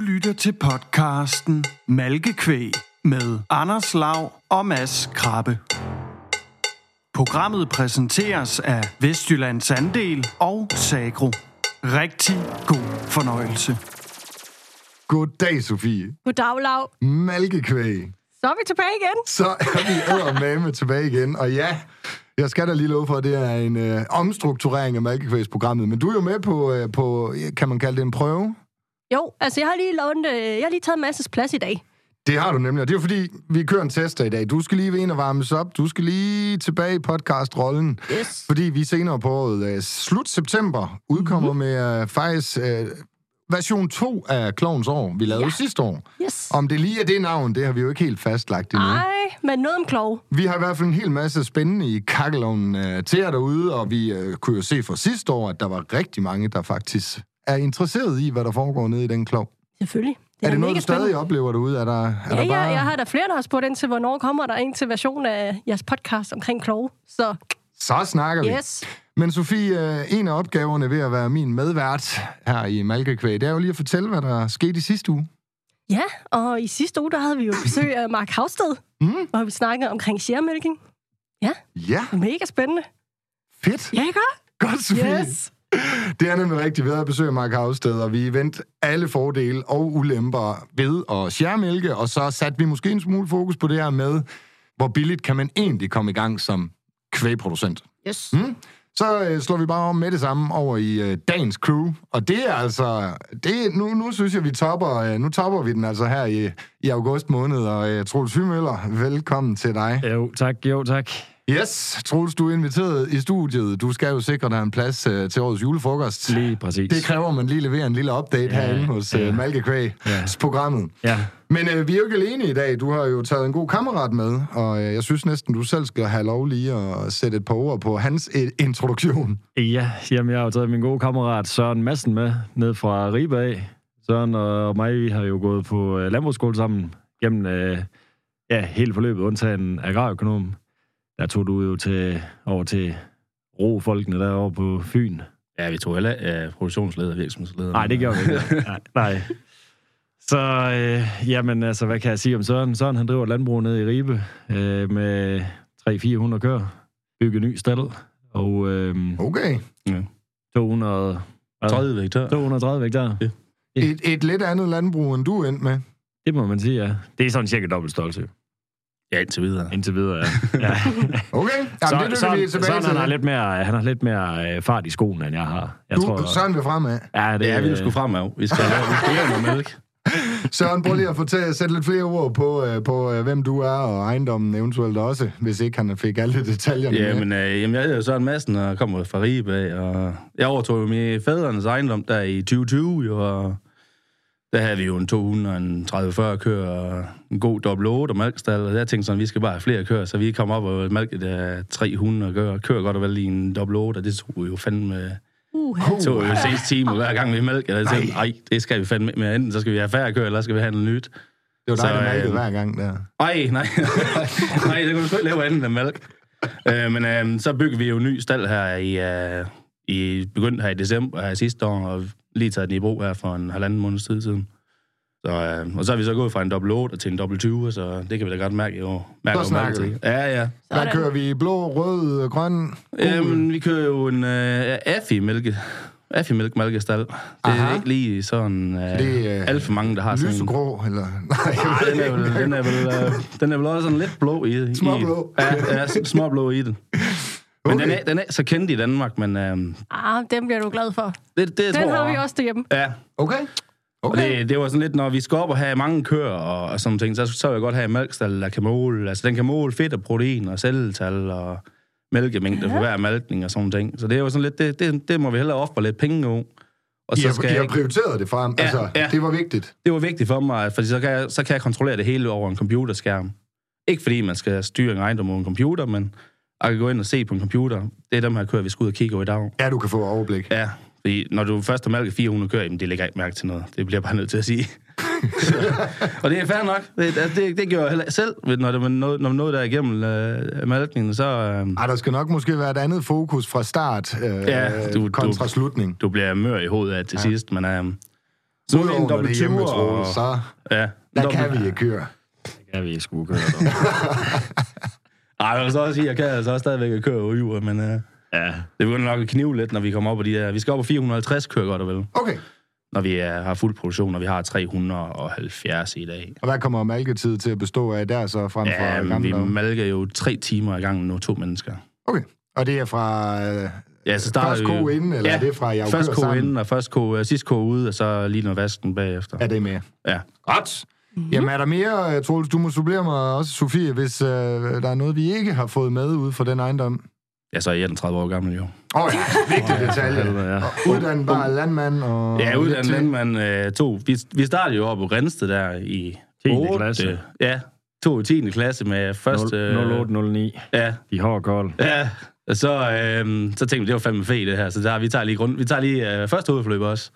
lytter til podcasten Malkekvæg med Anders Lav og Mads Krabbe. Programmet præsenteres af Vestjyllands Andel og Sagro. Rigtig god fornøjelse. Goddag, Sofie. Goddag, Lav. Malkekvæg. Så er vi tilbage igen. Så er vi med tilbage igen. Og ja, jeg skal da lige love for, at det er en øh, omstrukturering af Malkekvægsprogrammet. Men du er jo med på, øh, på, kan man kalde det en prøve? Jo, altså jeg har lige, lånt, øh, jeg har lige taget masses plads i dag. Det har du nemlig, og det er jo fordi, vi kører en tester i dag. Du skal lige ind og varmes op. Du skal lige tilbage i podcast-rollen. Yes. Fordi vi senere på året, øh, slut september, udkommer mm-hmm. med øh, faktisk øh, version 2 af Klovens År, vi lavede Ja. sidste år. Yes. Om det lige er det navn, det har vi jo ikke helt fastlagt endnu. Ej, men noget om klog. Vi har i hvert fald en hel masse spændende i kakkeloven øh, til jer derude, og vi øh, kunne jo se fra sidste år, at der var rigtig mange, der faktisk er interesseret i, hvad der foregår nede i den klov. Selvfølgelig. Det er det noget, du stadig spændende. oplever derude? Er der, er Ja, der ja, bare... jeg har der flere, der har spurgt ind til, hvornår kommer der en til version af jeres podcast omkring klog. Så Så snakker vi. yes. Men Sofie, øh, en af opgaverne ved at være min medvært her i Malkekvæg, det er jo lige at fortælle, hvad der skete i sidste uge. Ja, og i sidste uge, der havde vi jo besøg af Mark Havsted, Mm. hvor vi snakkede omkring sharemælking. Ja, Mega spændende. fedt. Ja, ikke Godt, Sofie. Yes. Det er nemlig rigtigt ved at besøge Mark Havsted, og vi vendte alle fordele og ulemper ved at sharemælke, og så satte vi måske en smule fokus på det her med, hvor billigt kan man egentlig komme i gang som kvægproducent. Yes. Mm. Så øh, slår vi bare om med det samme over i øh, dagens crew, og det er altså, det, nu, nu synes jeg, vi topper, øh, nu topper vi den altså her i, i august måned, og øh, Troels Hymøller, velkommen til dig. Jo, tak. Jo, tak. Yes, Troels, du er inviteret i studiet. Du skal jo sikre dig en plads øh, til årets julefrokost. Lige præcis. Det kræver, at man lige leverer en lille update Ja, herinde hos ja. uh, Malke Kvæg, Ja. programmet. Ja. Men uh, vi er jo ikke alene i dag. Du har jo taget en god kammerat med, og uh, jeg synes næsten, du selv skal have lov lige at sætte et par ord på hans uh, introduktion. Ja, jamen, jeg har jo taget min gode kammerat Søren Madsen med, ned fra Ribe af. Søren og mig, vi har jo gået på uh, landbrugsskole sammen gennem uh, ja, hele forløbet, undtagen agrarøkonom. Der tog du jo til, over til rofolkene derovre på Fyn. Ja, vi tog alle af produktionsleder og virksomhedsleder. Nej, det gjorde vi ikke. Nej, nej. Så, øh, jamen, altså, hvad kan jeg sige om Søren? Søren, han driver landbrug nede i Ribe øh, med 300-400 køer. Bygge ny stald. Og øh, Okay. 200, hvad? 30 hektar. 230 hektar. Ja. Et, et lidt andet landbrug, end du endte med. Det må man sige, ja. Det er sådan cirka dobbelt størrelse, Ja, indtil videre. indtil videre, ja. ja. Okay, Jamen, så, det Søren, vi tilbage Søren, til. han har lidt mere, han har lidt mere øh, fart i skoen, end jeg har. Jeg du, tror, Søren vil fremad. ja, det, Det er vi jo sgu fremad. Vi skal vi skal have noget mælk. Søren, prøv lige at fortælle, sætte lidt flere ord på, uh, på uh, hvem du er, og ejendommen eventuelt også, hvis ikke han fik alle detaljerne med. Jamen, øh, jamen, jeg hedder Søren Madsen og kommer fra Ribe og jeg overtog jo min fædrenes ejendom der i 2020, jo, og der havde vi jo en 230-40 køer og en god dobbelt 8 og malkstald, og jeg tænkte sådan, vi skal bare have flere køer, så vi kom op og malkede der 300 køer, køer godt og vel i en dobbelt 8, og det tog jo fandme Uh, Det tog jo 6 timer hver gang vi mælker. Jeg tænkte, nej, det skal vi fandme med. Enten så skal vi have færre køer, eller skal vi have noget nyt. det var dig, så, der malkede øh, hver gang der. Nej, nej. nej, det kunne du ikke lave andet end mælk. Øh, men øh, så bygger vi jo en ny stald her i, øh, i begyndt her i december her sidste år, og lige taget den i brug her for en halvanden måneds tid siden. Så, øh, og så er vi så gået fra en dobbelt 8 til en dobbelt 20, så det kan vi da godt mærke i år. Mærke Så snakker mælketid. Ja, ja. Der Sådan. kører vi blå, rød, grøn. Jamen, vi kører jo en øh, Affi-mælke. Affi-mælk mælkestal. Det er Aha. ikke lige sådan øh, Det er, øh, alt for mange, der har sådan en. Lysegrå, eller... Nej, Nej, den er vel, den er vel, øh, den er vel også sådan lidt blå i. i Småblå. Ja, ja, s- småblå i den. Men Okay. den, er, den er så kendt i Danmark, men øh, ah, den bliver du glad for. det, det Den tror har vi også derhjemme. Ja, Okay. og Okay. det, det var sådan lidt, når vi skal op og have mange køer og, og sådan ting, så, så vil jeg godt have en mælkestal, der kan måle, altså den kan måle fedt og protein og celletal og mælkemængde for hver malkning og sådan ting. Så det er jo sådan lidt, det, det, det må vi hellere ofre lidt penge over. Og I så har, skal I har prioriteret det frem. Ja, altså, ja. det var vigtigt. det var vigtigt for mig, fordi så kan, jeg, så kan jeg kontrollere det hele over en computerskærm. Ikke fordi man skal styre en ejendom over en computer, men jeg kan gå ind og se på en computer. Det er dem her køer, vi skal ud og kigge over i dag. Ja, du kan få overblik. Ja, fordi når du først har mælket 400 køer, jamen det lægger jeg ikke mærke til noget. Det bliver jeg bare nødt til at sige. og det er fair nok. Det, det, det gjorde jeg heller ikke selv, når, det, var noget, når noget der er igennem øh, malkningen, så... Øh, Ej, der skal nok måske være et andet fokus fra start øh, Ja, du- kontra du- slutning. du bliver mør i hovedet af til ja. sidst, men... Øh, Så er en Udover når dobbelt det er hjemme, og- så Ja. der Dobbelt- kan vi ikke køre. Det kan vi sgu køre. Dog. Ej, jeg vil så også sige, jeg kan altså også stadigvæk køre uger, men uh, ja. det begynder nok at knive lidt, når vi kommer op på de der... Vi skal op på 450 kører godt og vel, Okay. når vi er, har fuld produktion, og vi har 370 i dag. Og hvad kommer malketid til at bestå af der så frem fra Ja, gamle vi malker jo tre timer i gangen nu, to mennesker. Okay. Og det er fra øh, Ja, så starter først ko inden, eller ja, er det fra jeg Først ko inden, og først ko, uh, sidst ko ude, og så lige noget vasken bagefter. Er det med? Ja. Godt. Mm-hmm. Jamen er der mere, øh, Troels? Du må supplere mig også, Sofie, hvis øh, der er noget, vi ikke har fået med ud fra den ejendom. Ja, så er jeg 31 år gammel jo. Åh oh, ja, vigtig detalje. ja. Og Uddannet bare landmand og... Ja, uddannet landmand øh, to. Vi, vi startede jo op på Grænsted der i 10. 8. klasse. Ja, to i 10. klasse med første... 0809. Ja, De hårde kold. ja. Og så, øh, så tænkte vi, det var fandme fedt det her, så der, vi tager lige, grund, vi tager lige øh, første hovedforløb også.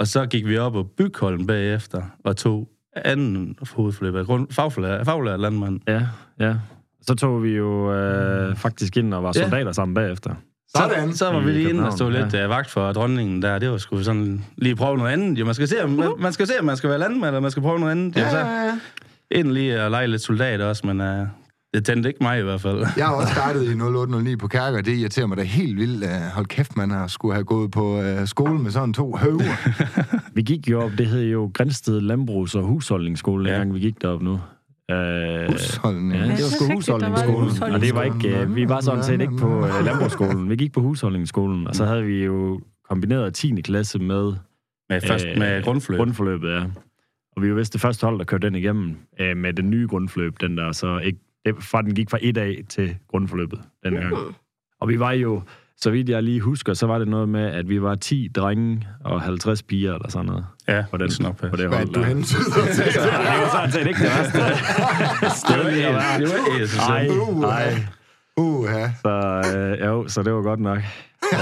Og så gik vi op på Bygholm bagefter, og tog anden hovedforløb af grund, faglærer, faglærer landmand. Ja, ja. Så tog vi jo øh, faktisk ind og var Ja. soldater sammen bagefter. Sådan. Så var vi I lige inde og stå København, lidt ja. vagt for dronningen der. Det var sgu sådan lige prøve noget andet. Jo, man skal se, om man, man skal se, om man skal være landmand, eller man skal prøve noget andet. Jo, Ja, så ja, ja. ind lige og lege lidt soldat også, men uh, det tændte ikke mig i hvert fald. Jeg har også startet i 0809 på Kærker, og det irriterer mig da helt vildt. Uh, hold kæft, man har skulle have gået på uh, skole med sådan to høver. Vi gik jo op, det hed jo Grænsted Landbrugs- og Husholdningsskole, Ja. dengang vi gik derop nu. Øh, Husholdning. Ja, det var sgu husholdningsskolen. Og det var ikke, øh, vi var sådan set ikke på øh, landbrugsskolen. Vi gik på husholdningsskolen, og så havde vi jo kombineret 10. klasse med Med, først, øh, med grundforløb. grundforløbet, ja. Og vi var vist det første hold, der kørte den igennem øh, med den nye grundforløb, den der så ikke, det, fra den gik fra et af til grundforløbet den gang. Og vi var jo, så vidt jeg lige husker, så var det noget med, at vi var 10 drenge og 50 piger eller sådan noget. Ja, På, den, det nok på det Hvad hold du der. hentyder til. Så det var sådan set ikke det værste sted lige at være. Det var æs, Nej, nej. Uh, ja. Så, øh, jo, så det var godt nok.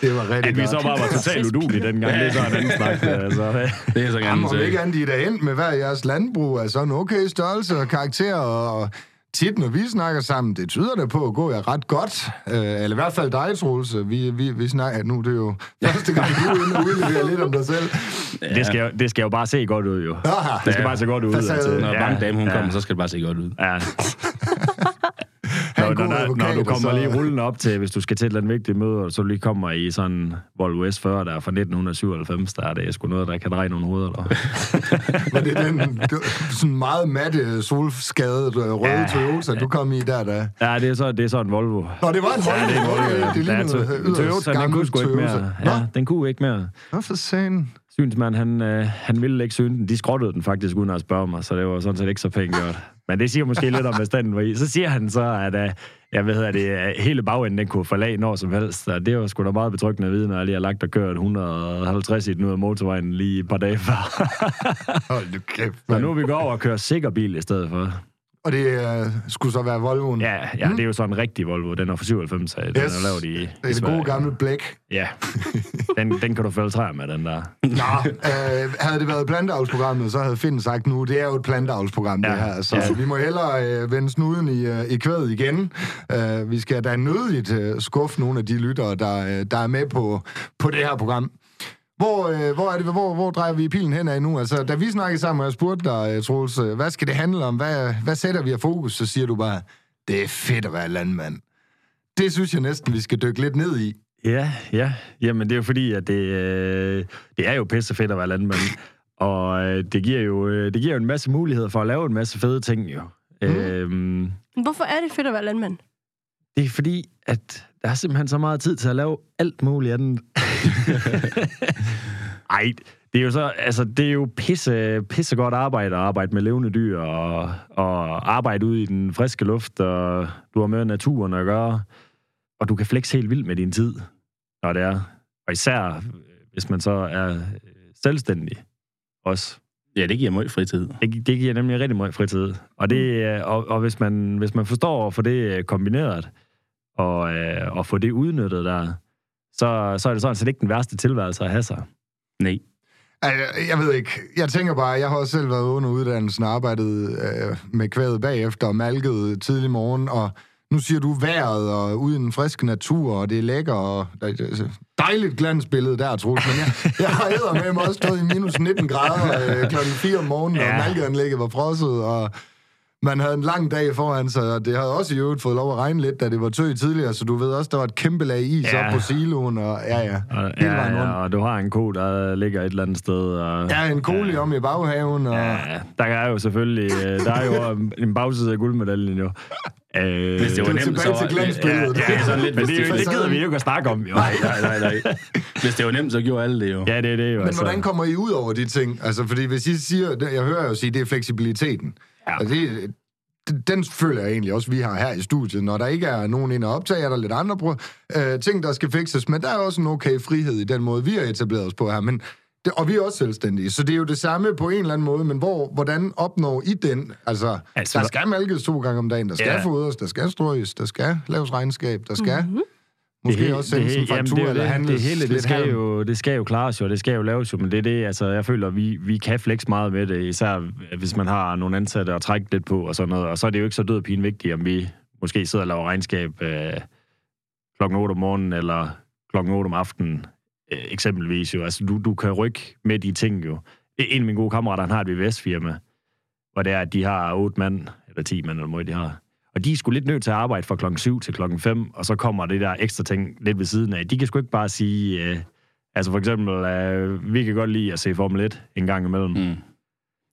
Det var rigtig At vi så bare var totalt udulige dengang, det er så en anden snak. Altså, Det er så gerne Jamen, ikke andet, I er da endt med hver jeres landbrug af sådan okay størrelse og karakter, og tit, når vi snakker sammen, det tyder da på at gå jer ret godt. Øh, eller i hvert fald dig, Troels. Vi, vi, vi snakker, nu det er jo første gang, du er inde og udleverer lidt om dig selv. det, skal, jo- det skal jo bare se godt ud, jo. Aha. Det skal bare se godt ud. Altså. Når Ja, bankdame hun ja, kommer, så skal det bare se godt ud. Ja. Når, når, advokat, når du kommer så- lige rullende op til, hvis du skal til et eller andet vigtigt møde, og så lige kommer i sådan en Volvo S40 der er fra 1997, der er det sgu noget, der kan dreje nogle hoveder. Eller? Var det den du- sådan meget matte, solskadede, røde Ja. Toyota, du kom i der, da? Ja, det er så, det er så en Volvo. Nå, det var en Volvo. Ja, det er en Volvo. Ja. det Ja, ligner to- Toyota, den kunne sgu ikke mere. Nå, Ja, den kunne ikke mere. Nå, for sagen. Synsmand, han, øh, han ville ikke syne den. De skrottede den faktisk, uden at spørge mig, så det var sådan set ikke så pænt gjort. Men det siger måske lidt om, hvad standen var i. Så siger han så, at øh, jeg ved, at det, øh, hele bagenden den kunne forlage når som helst. Og det var sgu da meget betryggende at vide, når jeg lige har lagt og kørt 150 i den ud af motorvejen lige et par dage før. Hold nu kæft, så mand. nu er vi går over og kører sikker bil i stedet for. Og det uh, skulle så være Volvoen. Ja, ja det er jo sådan en rigtig Volvo. Den er fra 97, så den Yes. er lavet i, Det er det gode gamle blæk. Ja, den, den kan du fælde træer med, den der. Nå, øh, havde det været planteavlsprogrammet, så havde Finn sagt nu, det er jo et planteavlsprogram, ja. det her. Så Ja. vi må hellere øh, vende snuden i, øh, i kvædet igen. Øh, vi skal da nødigt øh, skuffe nogle af de lyttere, der, øh, der er med på, på det her program. Hvor, øh, hvor, er det, hvor, hvor drejer vi pilen hen af nu? Altså, da vi snakkede sammen, og jeg spurgte dig, øh, Troels, øh, hvad skal det handle om? Hvad, hvad sætter vi af fokus? Så siger du bare, det er fedt at være landmand. Det synes jeg næsten, vi skal dykke lidt ned i. Ja, ja. Jamen, det er jo fordi, at det, øh, det er jo pissefedt at være landmand. Og øh, det, giver jo, øh, det giver jo en masse muligheder for at lave en masse fede ting, jo. Mm. Øhm, Hvorfor er det fedt at være landmand? det er fordi, at der er simpelthen så meget tid til at lave alt muligt andet. Ej, det er jo så, altså, det er jo pisse, pisse godt arbejde at arbejde med levende dyr og, og arbejde ude i den friske luft, og du har med naturen at gøre, og du kan flexe helt vildt med din tid, når det er. Og især, øh, hvis man så er øh, selvstændig også. Ja, det giver mig fritid. Det, det giver nemlig rigtig meget fritid. Og, det, er- og, og hvis, man, hvis man forstår at få det øh, kombineret, og, øh, og få det udnyttet der, så, så er det sådan set ikke den værste tilværelse at have sig. Nej. Altså, jeg ved ikke. Jeg tænker bare, jeg har også selv været under uddannelsen og arbejdet øh, med kvædet bagefter og malket tidlig morgen, og nu siger du vejret og ude i den friske natur, og det er lækker, og der er dejligt glansbillede der, Troels, men jeg, jeg har æder med mig også stået i minus 19 grader øh, klokken 4 om morgenen, ja. og malkeanlægget var frosset, og man havde en lang dag foran sig, og det havde også i øvrigt fået lov at regne lidt, da det var tø tidligere, så du ved også, der var et kæmpe lag is Ja. op på siloen, og ja, ja, Og, hele ja, vejen rundt. ja, og du har en ko, der ligger et eller andet sted. Og, Ja, en koli om i baghaven, og... ja, der er jo selvfølgelig... øh, Der er jo en bagside af guldmedaljen jo. Øh, Hvis det var er nemt, så... til. Ja, ja, sådan lidt, Men hvis det, det, det gider vi jo ikke at snakke om, jo. Nej, nej, nej, nej. Hvis det var nemt, så gjorde alle det jo. Ja, det er det jo. Men altså. hvordan kommer I ud over de ting? Altså, fordi hvis I siger, jeg hører jo sige, det er fleksibiliteten. Ja. Altså, det, den føler jeg egentlig også, vi har her i studiet. Når der ikke er nogen ind og optage, er der lidt andre brug, øh, ting, der skal fikses. Men der er også en okay frihed i den måde, vi har etableret os på her. Men det, og vi er også selvstændige, så det er jo det samme på en eller anden måde, men hvor, hvordan opnår I den? Altså, altså Altså, der skal malkes to gange om dagen, der skal Ja. fodres, der skal strøges, der skal laves regnskab, der skal mm-hmm. Måske he- også sendes en faktura det, er eller det, handles det hele, det skal, jo, det skal jo klares jo, det skal jo laves jo, men det er det, altså, jeg føler, vi, vi kan flex meget med det, især hvis man har nogle ansatte at trække lidt på og sådan noget, og så er det jo ikke så død og pine vigtigt, om vi måske sidder og laver regnskab øh, klokken 8 om morgenen, eller klokken 8 om aftenen, øh, eksempelvis jo. Altså, du, du kan rykke med de ting jo. En af mine gode kammerater, han har et VVS-firma, hvor det er, at de har 8 mand, eller 10 mand, eller hvor de har. Og de er sgu lidt nødt til at arbejde fra klokken 7 til klokken 5, og så kommer det der ekstra ting lidt ved siden af. De kan sgu ikke bare sige, øh, altså for eksempel, øh, vi kan godt lide at se Formel 1 en gang imellem. Mm.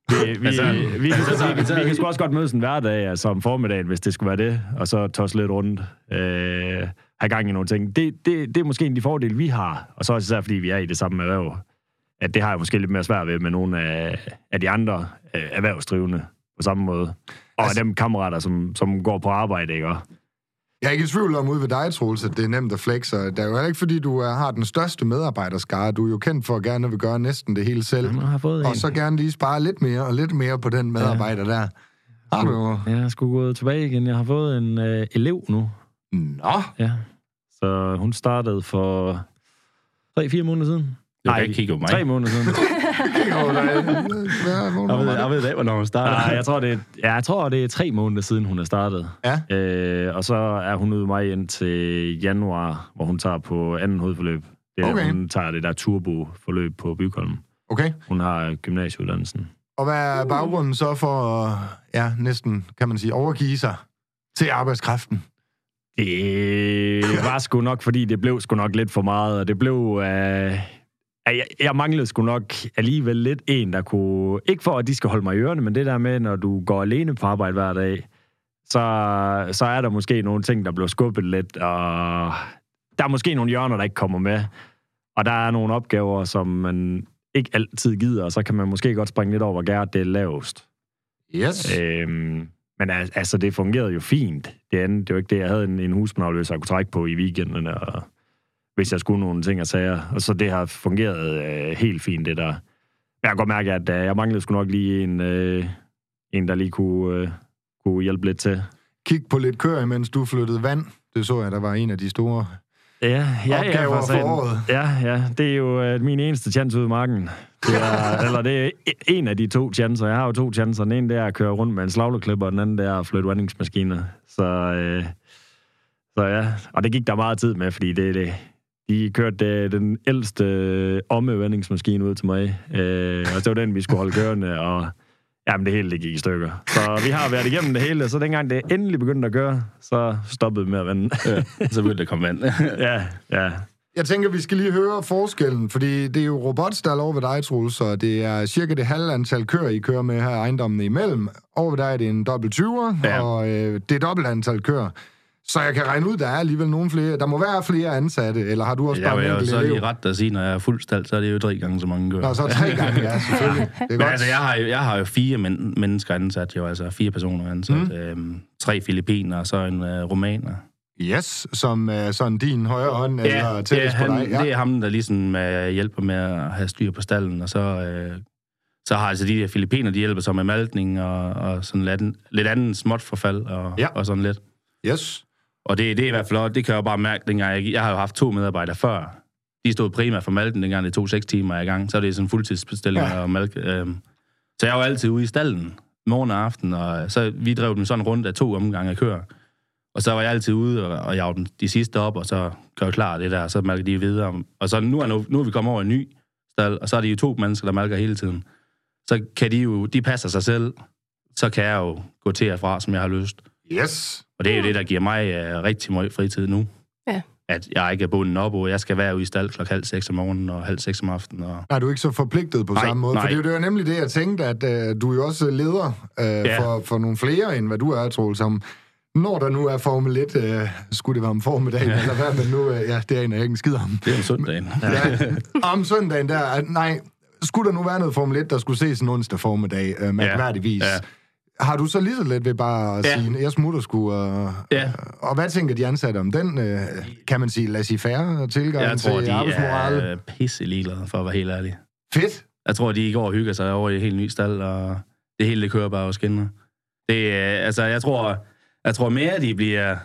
Vi, vi, Altså, vi, vi, kan, altså, vi, altså- vi kan sgu også godt mødes en hverdag, altså om formiddagen, hvis det skulle være det, og så tosse lidt rundt, øh, have gang i nogle ting. Det, det, det er måske en af de fordele, vi har, og så også især, fordi vi er i det samme erhverv, at det har jeg måske lidt mere svært ved med nogle af, af de andre øh, erhvervsdrivende på samme måde. Og altså, dem kammerater, som, som går på arbejde, ikke? Jeg er ikke i tvivl om ude ved dig, Troels, at det er nemt at flexe. Det er jo heller ikke, fordi du er, har den største medarbejderskare. Du er jo kendt for at gerne vil gøre næsten det hele selv. jeg har fået Og en. så gerne lige spare lidt mere og lidt mere på den medarbejder der. Har du? Jeg skulle gå tilbage igen. Jeg har fået en øh, elev nu. Nå, Ja. Så hun startede for 3-4 måneder siden. Du kan ikke kigge på mig. Tre måneder siden. Jeg ved, jeg ved ikke, hvornår hun starter. Nej, jeg tror, det er, ja, jeg tror, det er tre måneder siden, hun er startet. Ja. Øh, og så er hun ude mig ind til januar, hvor hun tager på anden hovedforløb. Det er, Okay. Hun tager det der turbo-forløb på Bygholm. Okay. Hun har gymnasieuddannelsen. Og hvad er baggrunden så for ja, næsten, kan man sige, overgive sig til arbejdskraften? Det var sgu nok, fordi det blev sgu nok lidt for meget, og det blev... Øh, jeg, jeg manglede sgu nok alligevel lidt en, der kunne... Ikke for, at de skal holde mig i ørerne, men det der med, når du går alene på arbejde hver dag, så, så er der måske nogle ting, der bliver skubbet lidt, og der er måske nogle hjørner, der ikke kommer med. Og der er nogle opgaver, som man ikke altid gider, og så kan man måske godt springe lidt over, hvor gært det er lavest. Yes. Øhm, men al- altså, det fungerede jo fint. Det andet, det var ikke det, jeg havde en, en husmanavløs, jeg kunne trække på i weekenderne, og hvis jeg skulle nogle ting og sager. Og så det har fungeret øh, helt fint, det der. Men jeg kan godt mærke, at øh, jeg manglede sgu nok lige en, øh, en der lige kunne, øh, kunne hjælpe lidt til. Kig på lidt kør, imens du flyttede vand. Det så jeg, der var en af de store Ja, ja, opgaver ja, for satan. året. Ja, ja, det er jo øh, min eneste chance ude i marken. Det er, eller det er en af de to chancer. Jeg har jo to chancer. Den ene det er at køre rundt med en slaglerklipper, og den anden det er at flytte vandingsmaskiner. Så, øh, så ja, og det gik der meget tid med, fordi det, det, de kørte øh, den ældste øh, omvendingsmaskine ud til mig. Øh, og det var den, vi skulle holde kørende, og jamen, det hele det gik i stykker. Så vi har været igennem det hele, og så dengang det endelig begyndte at køre, så stoppede vi med at vende. Ja, så begyndte der komme vand. ja, ja. Jeg tænker, vi skal lige høre forskellen, fordi det er jo robotstall over ved dig, Troels, så det er cirka det halve antal køer, I kører med her ejendommen imellem. Over ved dig er det en dobbelt 20'er, Ja. og øh, det er dobbelt antal køer. Så jeg kan regne ud, der er alligevel nogle flere. Der må være flere ansatte, eller har du også Jeg bare vil en så lige elev? ret at sige, når jeg er fuld stald, så er det jo tre gange så mange gør. Nå, så tre gange, ja, selvfølgelig. Det er Men godt. altså, jeg har jo, jeg har jo fire men, mennesker ansat, jo, altså fire personer ansat. Mm. Øhm, tre filipiner og så en øh, romaner. Yes, som uh, sådan din højre hånd, eller ja, tættest på han, dig. Ja. det er ham, der ligesom øh, hjælper med at have styr på stallen, og så, øh, så har altså de der filipiner, de hjælper så med malkning og, og sådan lidt, lidt anden småt forfald og, Ja. og sådan lidt. Yes. Og det, det er i hvert fald også, det kan jeg jo bare mærke, dengang jeg, jeg har jo haft to medarbejdere før. De stod primært for malken, dengang det tog seks timer i gang. Så er det sådan en fuldtidsbestilling Ja. og malke. Øhm. Så jeg var altid ude i stallen, morgen og aften, og så vi drev dem sådan rundt af to omgange af køer. Og så var jeg altid ude og, og jagte dem de sidste op, og så gør jeg klar det der, og så malker de videre. Og så nu er, nu, nu er vi kommet over i en ny stald, og så er de jo to mennesker, der malker hele tiden. Så kan de jo, de passer sig selv, så kan jeg jo gå til og fra, som jeg har lyst. Yes. Og det er jo det, der giver mig uh, rigtig meget fritid nu. Ja. At jeg ikke er bundet op, og jeg skal være ude i stald klokken halv seks om morgenen og halv seks om aftenen. Og... Er du ikke så forpligtet på Nej, samme måde? nej. For det, er jo- det var nemlig det, jeg tænkte, at øh, du er jo også leder øh, Ja. for, for nogle flere, end hvad du er, Troels. Som, når der nu er Formel 1, øh, skulle det være om formiddagen, ja. eller hvad, men nu, øh, ja, det aner jeg ikke en skid om. Det er jo søndagen. Ja. om søndagen der, at, nej, skulle der nu være noget Formel 1, der skulle ses en onsdag formiddag, øh, mærkværdigvis. Ja. Har du så lige så let ved bare at Ja. sige, jeg smutter sgu, øh, Ja. og hvad tænker de ansatte om den, øh, kan man sige, laissez-faire tilgang Jeg tror, til de arbejdsmoral? er pisse ligeglade, for at være helt ærlig. Fedt. Jeg tror, de går og hygger sig over i et helt ny stald, og det hele det kører bare over skinner. Det, er- altså, jeg tror, jeg tror mere, de bliver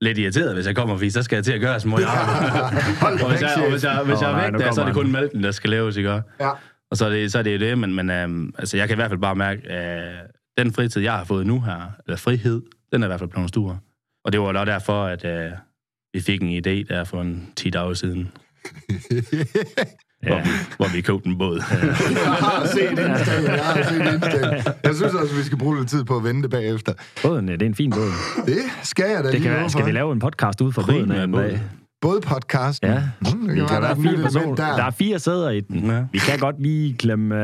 lidt irriteret, hvis jeg kommer, fordi så skal jeg til at gøre. Hold da og hvis jeg, og hvis jeg, hvis jeg er nej, væk nu der, så er det kun mælken, der skal laves, ikke? Ja. Og så er det, så er det jo det, men, men øhm, altså, jeg kan i hvert fald bare mærke, at den fritid, jeg har fået nu her, eller frihed, den er i hvert fald blevet stor. Og det var da derfor, at øh, vi fik en idé der for en 10 dage siden, hvor, Ja. vi, hvor vi købte en båd. Jeg har set indstillingen, jeg har set indstillingen. Jeg synes også, vi skal bruge lidt tid på at vente bagefter. Båden, ja, det er en fin båd. Det skal jeg da Det lige kan skal for. vi lave en podcast ud Krig båden båd. dag? Både podcasten. Ja. Mm, det Vi kan være, der er fire personer. Der der. er fire sæder i den. Ja. Vi kan godt lige klemme,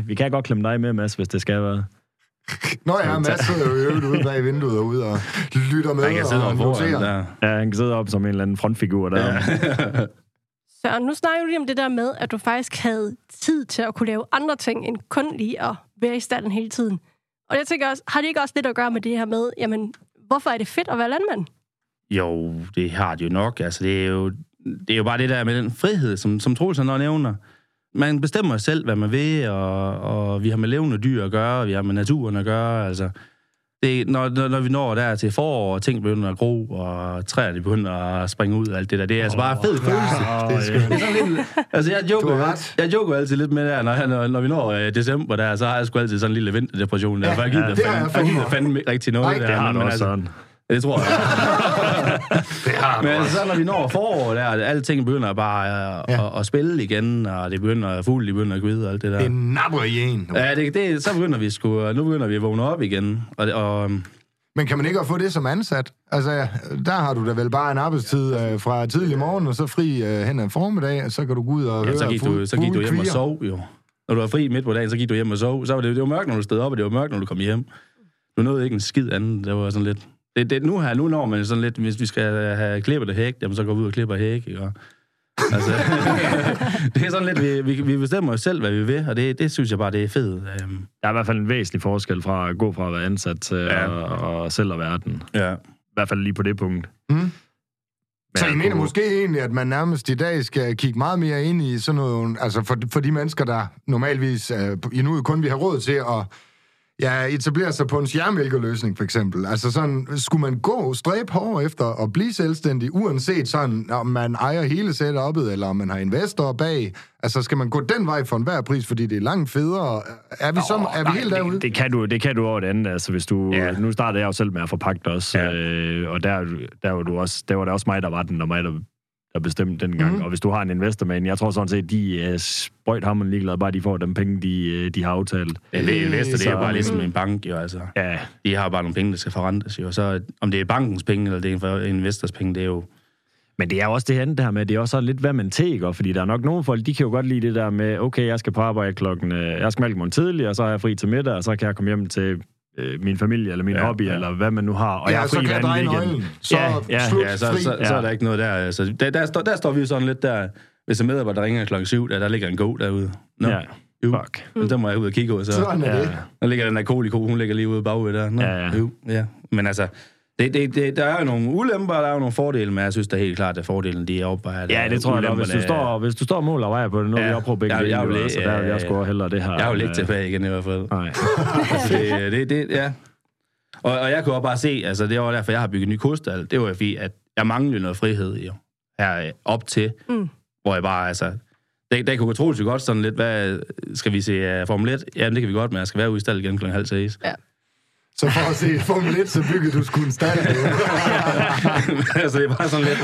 uh, vi kan godt klemme dig med, Mads, hvis det skal være. Nå ja, Mads sidder jo øvrigt ude bag vinduet og ude og lytter med Man kan sidde og foran noterer. der. Ja, han kan sidde op som en eller anden frontfigur der. Ja. Så nu snakker du lige om det der med, at du faktisk havde tid til at kunne lave andre ting, end kun lige at være i stallen hele tiden. Og jeg tænker også, har det ikke også lidt at gøre med det her med, jamen, hvorfor er det fedt at være landmand? Jo, det har det jo nok. Altså, det er jo, det er jo bare det der med den frihed, som, som Troels han nævner. Man bestemmer selv, hvad man vil, og, og vi har med levende dyr at gøre, og vi har med naturen at gøre. Altså, det, når, når, når vi når der til forår, og ting begynder at gro, og træerne begynder at springe ud og alt det der, det er altså bare en fed følelse. Det er skønt. Det er sådan lidt, altså jeg joker, jeg joker altid lidt med der, når, når, når vi når øh, december der, så har jeg sgu altid sådan en lille vinterdepression der, for jeg gider, jeg fandme, fandme. rigtig noget Nej, der. Det har men du også altså, sådan. Det tror jeg. Det har Men også. så når vi når forår der, alting begynder bare at, Ja. at, at spille igen, og det begynder, fugle de begynder at kvide og alt det der. En napper i en. Ja, det, det, så begynder vi sgu, nu begynder vi at vågne op igen. Og, og Men kan man ikke få det som ansat? Altså, der har du da vel bare en arbejdstid øh, fra tidlig morgen, og så fri øh, hen ad formiddag, og så kan du gå ud og ja, høre så gik, du, så gik du hjem og sov, jo. Når du var fri midt på dagen, så gik du hjem og sov. Så var det, det var mørkt, når du stod op, og det var mørkt, når du kom hjem. Du nåede ikke en skid andet. Det var sådan lidt... Det, det, nu her, nu når man sådan lidt, hvis vi skal have klippet hæk, jamen så går vi ud og klipper hæk, ikke? Og, altså, det er sådan lidt, vi, vi, vi bestemmer os selv, hvad vi vil, og det, det synes jeg bare, det er fedt. Um, Der er i hvert fald en væsentlig forskel fra at gå fra at være ansat til Ja. ja. og, og selv at være den. ja. I hvert fald lige på det punkt. Mm. Men Så I mener måske egentlig, at man nærmest i dag skal kigge meget mere ind i sådan noget, altså for, for de mennesker, der normalvis øh, i nuet kun vil have råd til at ja, etablere sig på en skærmælkeløsning, for eksempel. Altså sådan, skulle man gå stræbe hårdt efter at blive selvstændig, uanset sådan, om man ejer hele setup'et, eller om man har investorer bag, altså skal man gå den vej for enhver pris, fordi det er langt federe? Er vi, så, er vi Nej, helt derude? det, det, kan du, det kan du over det andet. Altså, hvis du, Ja. Nu startede jeg jo selv med at forpagte også, ja. øh, og der, der, var du også, der var det også mig, der var den, og mig, der, der bestemte dengang. Mm. Og hvis du har en investor med en, jeg tror sådan set, de er sprøjt hammerende ligeglade, bare de får dem penge, de, øh, de har aftalt. Investor, det er jo Så- bare ligesom en bank, jo, altså. Ja, De har bare nogle penge, der skal forrentes, jo. Så om det er bankens penge, eller det er en investors penge, det er jo... Men det er også det andet der med, det er også sådan lidt, hvad man tænker, fordi der er nok nogle folk, de kan jo godt lide det der med, okay, jeg skal på arbejde klokken, øh, jeg skal mælke morgen tidlig, og så har jeg fri til middag, og så kan jeg komme hjem til øh, min familie, eller min Ja, hobby, ja. eller hvad man nu har, og Ja, jeg har så fri hver anden weekend. nøglen. Så Ja, ja, slut, Ja, så, så, så Ja. er der ikke noget der. Altså, der, der, står, der står vi jo sådan lidt der... Hvis en medarbejder ringer klokken syv, der, der ligger en go derude. Nå, Ja, jo. fuck. Mm. Der må jeg ud og kigge over, så... Sådan er Ja. det. Der ligger den der koliko, hun ligger lige ude bagved der. Nå, Ja, ja. Jo, ja. Men altså, det, det, det, der er jo nogle ulemper, og der er jo nogle fordele, men jeg synes da helt klart, at fordelen de er opvejer. Ja, det tror jeg da. Hvis du står, hvis du står og måler og vejer på det, nu Ja. vi oppe på begge Jeg- dele, jeg vil jo, ikke- altså, der vil ja, jeg sgu ja. hellere det her. Jeg er jo lidt end, tilbage igen i hvert fald. øh, Nej. Det, det, det, ja. Og, og jeg kunne også bare se, altså det var derfor, jeg har bygget en ny kostal. Det var fordi, at jeg manglede noget frihed jo, her øh, op til, Mm. hvor jeg bare, altså, det, det kunne troligt godt sådan lidt, hvad skal vi se uh, Formel 1? Jamen, det kan vi godt, men jeg skal være ude i stald igen kl. halv seks. Så for at se Formel 1, så byggede du sgu en stald. altså, det var sådan lidt...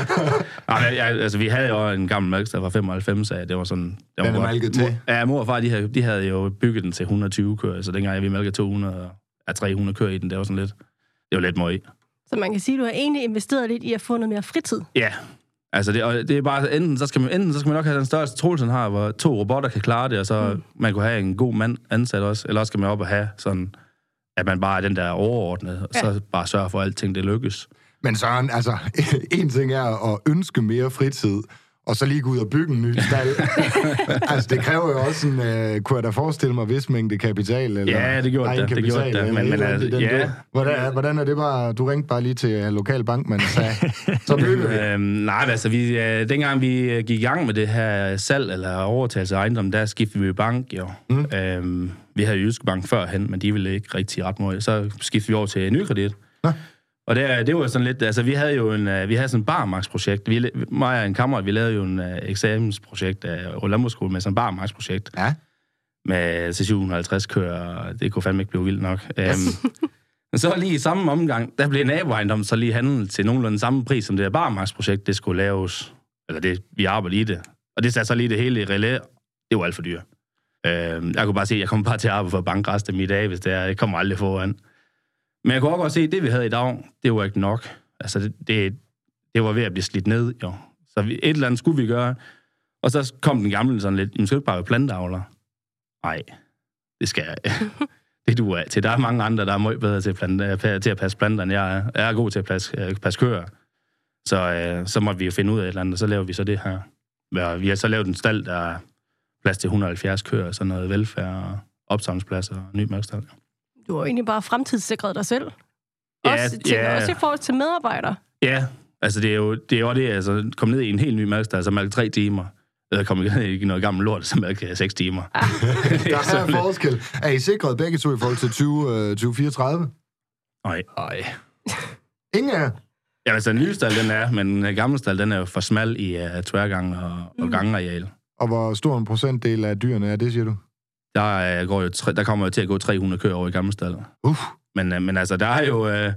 Nej, men, jeg, altså, vi havde jo en gammel mælkestad fra 95, så det var sådan... Det var Den er godt. malket til. Mor, ja, mor og far, de havde, de havde jo bygget den til 120 køer, så dengang vi mælkede 200 ja, 300 køer i den, det var sådan lidt... Det var lidt møg. Så man kan sige, at du har egentlig investeret lidt i at få noget mere fritid. Ja, altså det, og det er bare, enten så, skal man, enten så skal man nok have den største Troelsen har, hvor to robotter kan klare det, og så mm. man kunne have en god mand ansat også, eller også skal man op og have sådan, at man bare er den der overordnede, og så bare sørge for, at alting det lykkes. Men Søren, altså, en ting er at ønske mere fritid, og så lige gå ud og bygge en ny stald. altså, det kræver jo også en, uh, kunne jeg da forestille mig, vis mængde kapital? Eller Ja, det gjorde det. Det egenkapital, gjorde det. Men- men altså, den ja. Hvordan, hvordan er det bare, du ringte bare lige til uh, lokal bankmand og sagde, så bygger vi. Øhm, nej, altså, vi, øh, dengang vi øh, gik i gang med det her salg eller overtagelse af ejendom, der skiftede vi bank, jo. Mm. Øhm, vi havde Jyske Bank førhen, men de ville ikke rigtig ret meget. Så skiftede vi over til Nykredit. Nå. Og det, det var sådan lidt, altså vi havde jo en, øh, vi havde sådan en barmarksprojekt. Vi, mig og en kammerat, vi lavede jo en uh, eksamensprojekt af Rolandborg med sådan en barmarksprojekt Ja. med til 750 køer, og det kunne fandme ikke blive vildt nok. Um, men så lige i samme omgang, der blev naboejendom så lige handlet til nogenlunde samme pris, som det her barmarksprojekt, det skulle laves, eller det, vi arbejder i det. Og det satte så lige det hele i relæ. Det var alt for dyrt. Uh, jeg kunne bare se, at jeg kommer bare til at arbejde for at banke resten af mit dag, hvis det er, jeg kommer aldrig foran. Men jeg kunne også godt se, at det vi havde i dag, det var ikke nok. Altså, det, det, det var ved at blive slidt ned, jo. Så vi, et eller andet skulle vi gøre. Og så kom den gamle sådan lidt, jamen skal du ikke bare være planteavler? Nej, det skal jeg. det du er til. Der er mange andre, der er meget bedre til at, plante, til at passe planter, end jeg er. Jeg er god til at passe, øh, passe køer. Så, øh, så måtte vi jo finde ud af et eller andet, og så laver vi så det her. Ja, Vi har så lavet en stald, der er plads til 170 køer, sådan noget velfærd og opsamlingspladser og ny mærkestal. Du har egentlig bare fremtidssikret dig selv. Ja, også, tænker, ja. også i forhold til medarbejdere. Ja, altså det er jo det, er jo det altså kom ned i en helt ny mærkestal, så mærke tre timer. Eller komme ned i noget gammelt lort, så mærke seks timer. Der er forskel. Er I sikret begge to i forhold til 20, øh, 2034? Nej. Ej. Ingen af? Ja, altså den nye stald, den er, men den gamle stald, den er jo for smal i uh, tværgang og, og gangareal. Og hvor stor en procentdel af dyrene er det, siger du? Der, uh, går jo tre, der kommer jo til at gå 300 køer over i gamle stald. Uff. Men, uh, men altså, der er jo... Uh,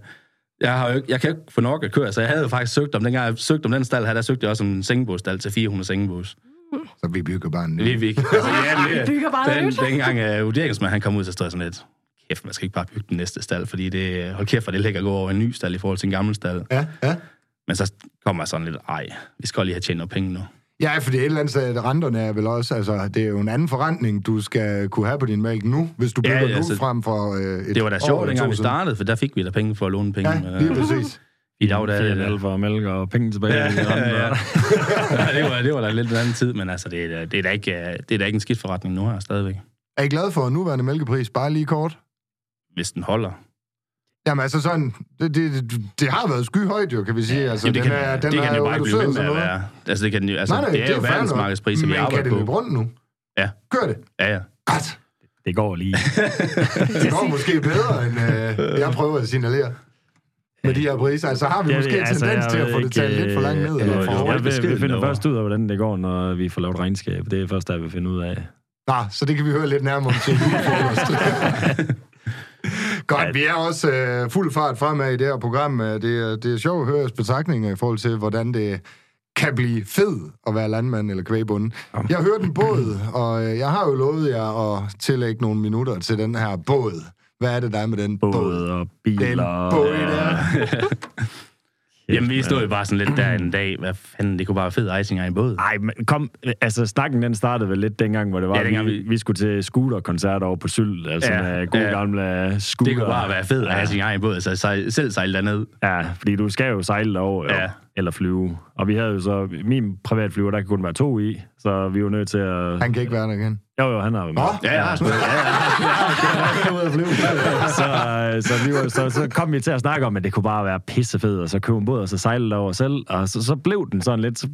jeg, har jo, ikke- jeg kan ikke få nok at køre, så jeg havde jo faktisk søgt om, dengang jeg søgte om den stald her, der søgte jeg også om en sengebåsstald til 400 sengebås. Så vi bygger bare en ny. Vi, vi, altså, ja, Vi bygger bare den, nyt. dengang uh, vurderingsmand, han kom ud, så stod jeg sådan lidt, kæft, man skal ikke bare bygge den næste stald, fordi det, hold kæft, for det ligger at gå over en ny stald i forhold til en gammel stald. Ja, ja. Men så kommer jeg sådan lidt, ej, vi skal lige have tjent noget penge nu. Ja, for det er et eller andet sted, at renterne er vel også, altså, det er jo en anden forretning, du skal kunne have på din mælk nu, hvis du bygger ja, nu altså, frem for øh, et Det var da år sjovt, eller dengang to vi siden. startede, for der fik vi da penge for at låne penge. Ja, lige præcis. I dag, der er det... Fire for mælk og penge tilbage. Ja, i ja, ja. ja, det, var, det var da lidt en anden tid, men altså, det, er, da- det, er da ikke, øh, det er da ikke en skidt forretning nu her stadigvæk, Er I glad for nuværende mælkepris? Bare lige kort. hvis den holder. Jamen altså sådan, det, det, det, det har været skyhøjt jo, kan vi sige. Altså, Jamen, det den kan, er, den det er kan jo bare ikke blive ved med at være. Altså, det, kan, jo- altså, Nej, nej, det er jo fair nok. verdensmarkedspriser, vi Men kan arbejder det på. løbe rundt nu? Ja. Gør det. Ja, ja. Godt. Det går lige. Det går måske bedre, end øh, jeg prøver at signalere. Med de her priser. Altså har vi Jeg måske en altså, tendens jeg til at få det talt ikke, lidt for langt ned. øh, Eller jo, for jo, højt. Jeg, vi, finder først ud af, hvordan det går, når vi får lavet regnskab. Det er først der, vi finder ud af. Nå, så det kan vi høre lidt nærmere om til. Godt, vi er også øh, fuld fart fremad i det her program. Øh, Det er, det er sjovt at høre betragtninger i forhold til, hvordan det kan blive fed at være landmand eller kvægbonde. Jeg har hørt en båd, og øh, jeg har jo lovet jer at tillægge nogle minutter til den her båd. Hvad er det, der er med den båd? Båd og biler. Den båd der. Jamen, vi stod jo bare sådan lidt der en dag. Hvad fanden, det kunne bare være fed icing en båd. Ej, men kom, altså snakken den startede vel lidt dengang, hvor det var, Ja, dengang vi, vi- skulle til scooter-koncert over på Sylt, altså Ja, med gode ja. gamle scooter. Det kunne bare være fed ja. icing en båd, så sej- selv sejle derned. Ja, fordi du skal jo sejle derover, jo, Ja. Eller flyve. Og vi havde jo så, min privatflyver, der kan kun være to i, så vi var nødt til at... Han kan ikke være der igen. Jo, jo, han har været med. Nå, Ja, jeg har sgu- ja, ja. så, øh, så, vi var, så, så kom vi til at snakke om, at det kunne bare være pissefedt, og så købe en båd, og så sejle derover selv. Og så, så blev den sådan lidt, så,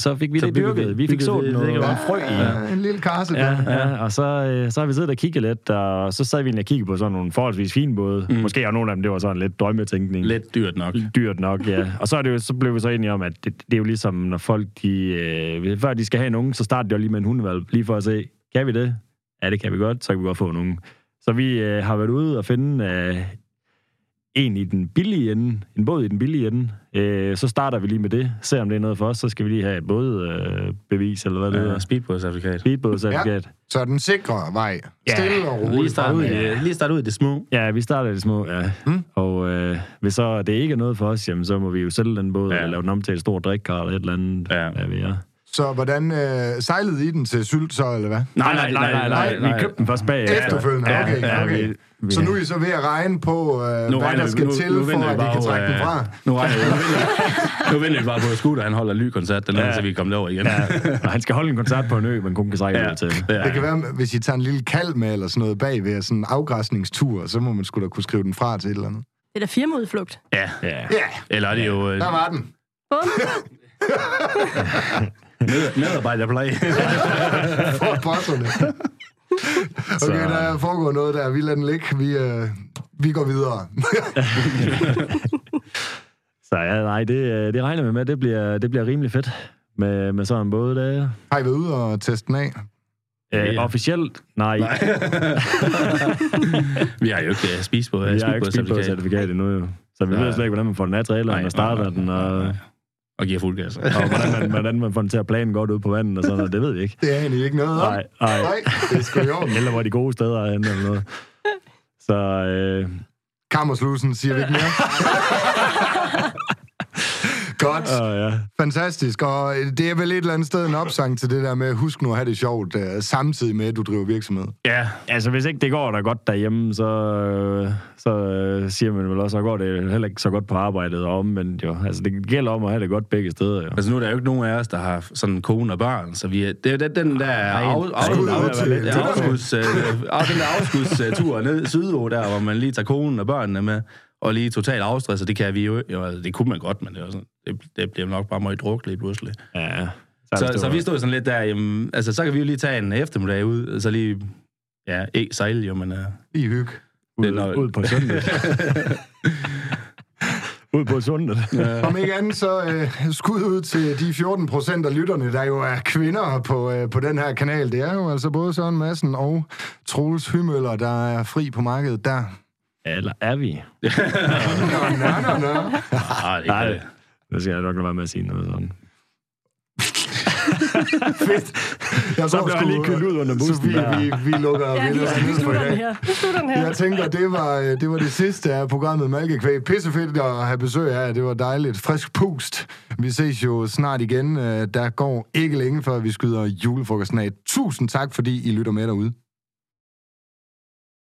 så fik vi Så det byggede vi- dyrket. Vi fik så noget, det noget være. frø i. Ja, en lille kasse Ja, der. ja, og så, øh, så har vi siddet og kigget lidt, og så sad vi og kiggede på sådan nogle forholdsvis fine både. Mm. Måske og nogle af dem, det var sådan lidt drømmetænkning. Lidt dyrt nok. dyrt nok, ja. Og så, er det jo, så blev vi så enige om, at det, det er jo ligesom, når folk, de, øh, før de skal have en unge, så starter de jo lige med en hundevalg, lige for at se, kan vi det? Ja, det kan vi godt, så kan vi godt få en unge. Så vi øh, har været ude og finde øh, en i den billige ende, en båd i den billige ende. Øh, så starter vi lige med det. Ser om det er noget for os, så skal vi lige have et bådbevis, øh, bevis, eller hvad det Ja, hedder. speedbådsertifikat. Speedbådcertifikat. Så den sikre vej. Ja, Stille og Lige roligt. starte ud, i- lige starte ud i det små. Ja, vi starter i det små, ja. Mm. Og øh, hvis så det ikke er noget for os, jamen, så må vi jo sælge den båd, Ja. ja. eller lave den om til et stort drikkar, eller et eller andet, Ja. hvad vi er. Så hvordan øh, sejlede I den til sylt så, eller hvad? Nej, nej, nej, nej, nej. Vi købte den først bag. Efterfølgende, Ja, okay, ja, okay. vi- vi- Så nu er I så ved at regne på, øh, hvad regner der skal nu- til, nu for venter vi at I kan bare trække over, den fra. øh, Nu regner vi, nu venter- nu venter vi bare på, at Scooter han holder lydkoncert dernede, Ja. så vi kommer derover igen. Ja, og han skal holde en koncert på en ø, men kun kan sejle Ja. til. Ja. Det kan være, hvis I tager en lille kald med, eller sådan noget bag ved sådan en afgræsningstur, så må man sgu da kunne skrive den fra til et eller andet. Det er da firmaudflugt. ja. Ja. Ja, Eller er det jo øh, der var den. Bum. med, medarbejderplay. For bosserne. Okay, der foregår noget der. Vi lader den ligge. Vi, øh, vi går videre. Så ja, nej, det, øh, det regner vi med. Det bliver, det bliver rimelig fedt med, med sådan en båd. Der. Har I været ude og teste den af? Øh, Ja. Officielt, nej. nej. vi har jo ikke uh, spist på uh, Vi har ikke spildt på certifikat endnu, jo. Så vi Nej. ved slet ikke, hvordan man får den af traileren og starter den, og, og giver fuld gas. og hvordan, man, hvordan man får den til at plane godt ud på vandet og sådan noget. Det ved vi ikke. Det er egentlig ikke noget om. Nej, nej. Nej, det er sgu i orden. Eller hvor de gode steder er henne eller noget. Så øh, Kammerslusen siger vi ikke mere. Godt. øh, ja. Fantastisk. Og det er vel et eller andet sted en opsang til det der med, husk nu at have det sjovt, uh, samtidig med, at du driver virksomhed. Ja, Altså, hvis ikke det går der godt derhjemme, så, øh, så øh, siger man vel også, så går det heller ikke så godt på arbejdet og omvendt jo. Altså, det gælder om at have det godt begge steder jo. altså nu er der jo ikke nogen af os, der har sådan kone og børn, så vi er, det er øh, af, den der afskudstur ned sydå der, hvor man lige tager konen og børnene med, og lige totalt afstresser, det kan vi jo, jo altså, det kunne man godt, men det, er sådan, det, det bliver nok bare meget druk lige pludselig. Ja, Så, det så vi stod sådan lidt der, jamen, altså så kan vi jo lige tage en eftermiddag ud, så lige, ja, ikke sejle jo, men uh, I hygge. ud, det er noget- ud på sundet. ud på sundet. Om ikke andet, så uh, skud ud til de 14 procent af lytterne, der jo er kvinder på, uh, på den her kanal. Det er jo altså både Søren Madsen og Troels Hymøller, der er fri på markedet der. Eller er vi? Nå, nå, nå, nå. ah, det Nej, kan, det skal jeg nok være med at sige noget sådan. Fedt. Jeg Så tror blev sgu, lige kørt ud under bussen Sofie, der. vi, vi lukker Ja, vi, vi slutter den dag. her. Vi slutter den her. Jeg tænker, det var, øh, det var det sidste af programmet Malkekvæg. Pissefedt at have besøg af. Det var dejligt. Frisk pust. Vi ses jo snart igen. Øh, Der går ikke længe, før vi skyder julefrokosten af. Tusind tak, fordi I lytter med derude.